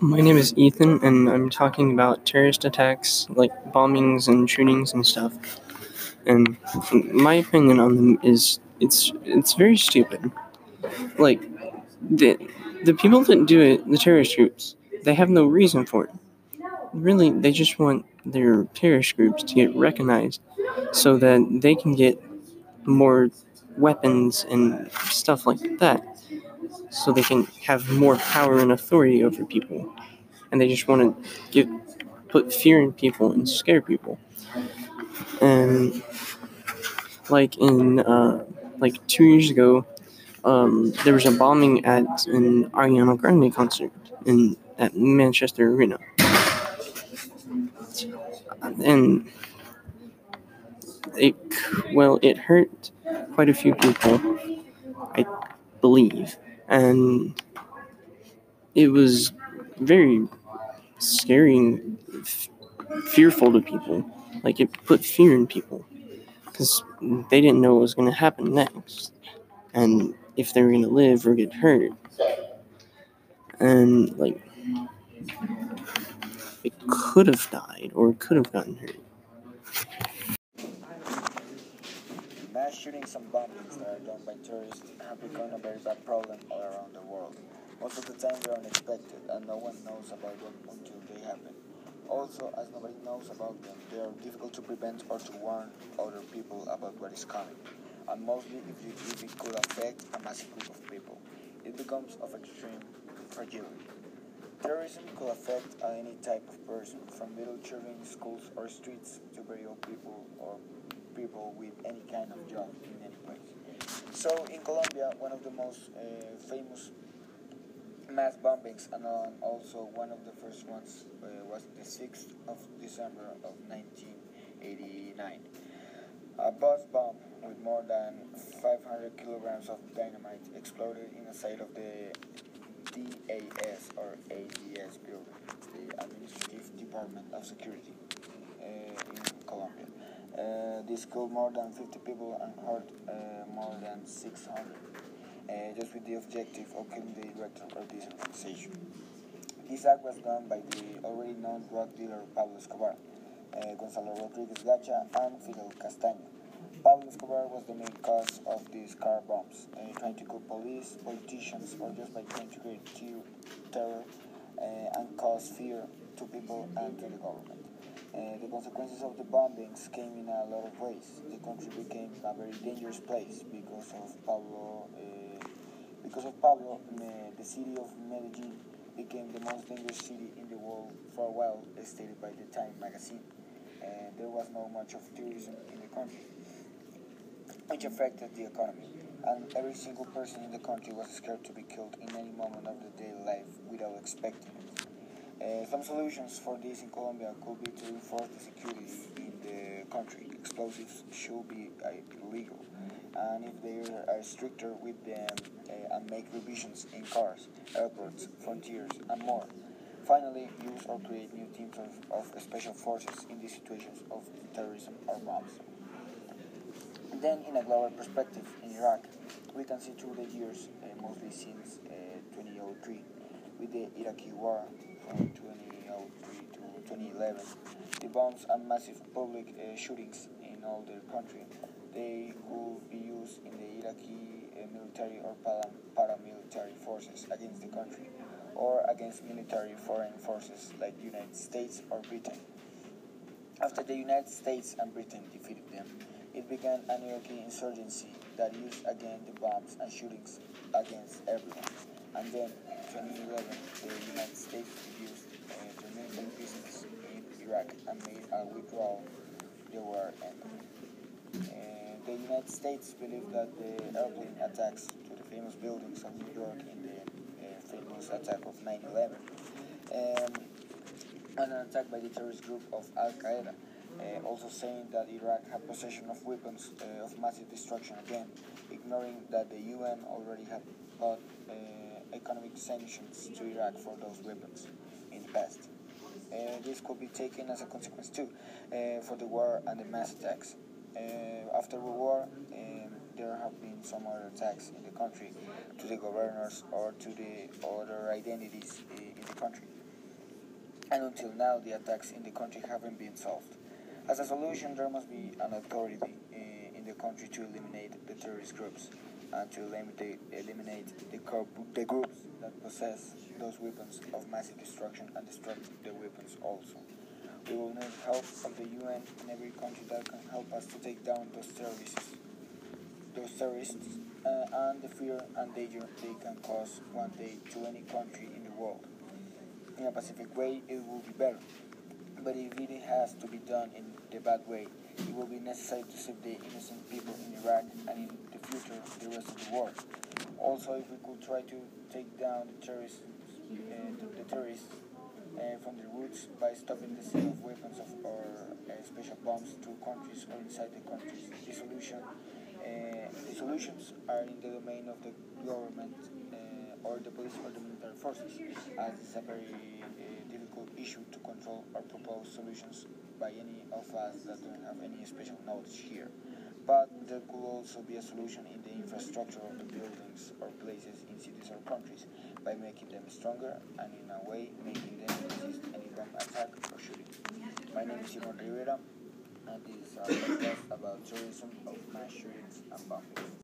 My name is Ethan, and I'm talking about terrorist attacks, like bombings and shootings and stuff. And my opinion on them is it's it's very stupid. Like the the people that do it, the terrorist groups, they have no reason for it. Really, they just want their terrorist groups to get recognized so that they can get more weapons and stuff like that so they can have more power and authority over people. And they just want to give put fear in people and scare people. And like in uh, like two years ago um, there was a bombing at an Ariana Grande concert in at Manchester Arena. And it well it hurt quite a few people I believe and it was very scary and f- fearful to people. Like it put fear in people because they didn't know what was going to happen next, and if they were going to live or get hurt. And like it could have died or it could have gotten hurt. Mass some bombings that are done by tourists have become a very bad problem all around the world. Most of the time they are unexpected and no one knows about them until they happen. Also, as nobody knows about them, they are difficult to prevent or to warn other people about what is coming. And mostly if it, if it could affect a massive group of people, it becomes of extreme fragility. Terrorism could affect any type of person, from little children in schools or streets to very old people or people with any kind of job in any place. So in Colombia, one of the most uh, famous mass bombings and also one of the first ones uh, was the 6th of December of 1989. A bus bomb with more than 500 kilograms of dynamite exploded in the site of the DAS or ADS building, the Administrative Department of Security uh, in Colombia. Uh, this killed more than 50 people and hurt uh, more than 600, uh, just with the objective of killing the director of this organization. This act was done by the already known drug dealer Pablo Escobar, uh, Gonzalo Rodriguez Gacha, and Fidel Castaño. Pablo Escobar was the main cause of these car bombs, uh, trying to kill police, politicians, or just by trying to create terror uh, and cause fear to people and to the government. The consequences of the bombings came in a lot of ways. The country became a very dangerous place because of Pablo. Uh, because of Pablo, the city of Medellin became the most dangerous city in the world for a while, as stated by the Time magazine. And there was not much of tourism in the country which affected the economy, and every single person in the country was scared to be killed in any moment of their daily life without expecting it. Uh, some solutions for this in Colombia could be to reinforce the security in the country. Explosives should be uh, illegal, and if they are stricter with them uh, and make revisions in cars, airports, frontiers, and more. Finally, use or create new teams of, of special forces in these situations of terrorism or bombs. Then, in a global perspective, in Iraq, we can see through the years, uh, mostly since uh, 2003, with the Iraqi war from 2003 to 2011, the bombs and massive public uh, shootings in all the country, they could be used in the Iraqi uh, military or paramilitary forces against the country, or against military foreign forces like United States or Britain. After the United States and Britain defeated them, it began an Iraqi insurgency that used again the bombs and shootings against everyone. And then, 2011, the United States uh, their military business in Iraq and made a withdrawal. The war ended. Uh, the United States believed that the airplane attacks to the famous buildings of New York in the uh, famous attack of 9/11, um, and an attack by the terrorist group of Al Qaeda uh, also saying that Iraq had possession of weapons uh, of massive destruction again, ignoring that the UN already had brought uh, economic sanctions to Iraq for those weapons in the past. Uh, this could be taken as a consequence too uh, for the war and the mass attacks. Uh, after the war, um, there have been some other attacks in the country to the governors or to the other identities in the country. And until now, the attacks in the country haven't been solved. As a solution, there must be an authority in the country to eliminate the terrorist groups and to eliminate, eliminate the, the groups that possess those weapons of massive destruction and destruct the weapons also. We will need help of the UN in every country that can help us to take down those terrorists, those terrorists, uh, and the fear and danger they can cause one day to any country in the world. In a pacific way, it will be better. But if it has to be done in the bad way, it will be necessary to save the innocent people in Iraq and in the future the rest of the world. Also, if we could try to take down the terrorists, uh, the, terrorists uh, from the roots by stopping the sale of weapons of, or uh, special bombs to countries or inside the countries. The solution, uh, the solutions are in the domain of the government or the police or the military forces, as it's a very uh, difficult issue to control or propose solutions by any of us that don't have any special knowledge here. But there could also be a solution in the infrastructure of the buildings or places in cities or countries by making them stronger and in a way making them resist any bomb attack or shooting. My name is Simon Rivera and this is our podcast about terrorism of mass shootings and bombings.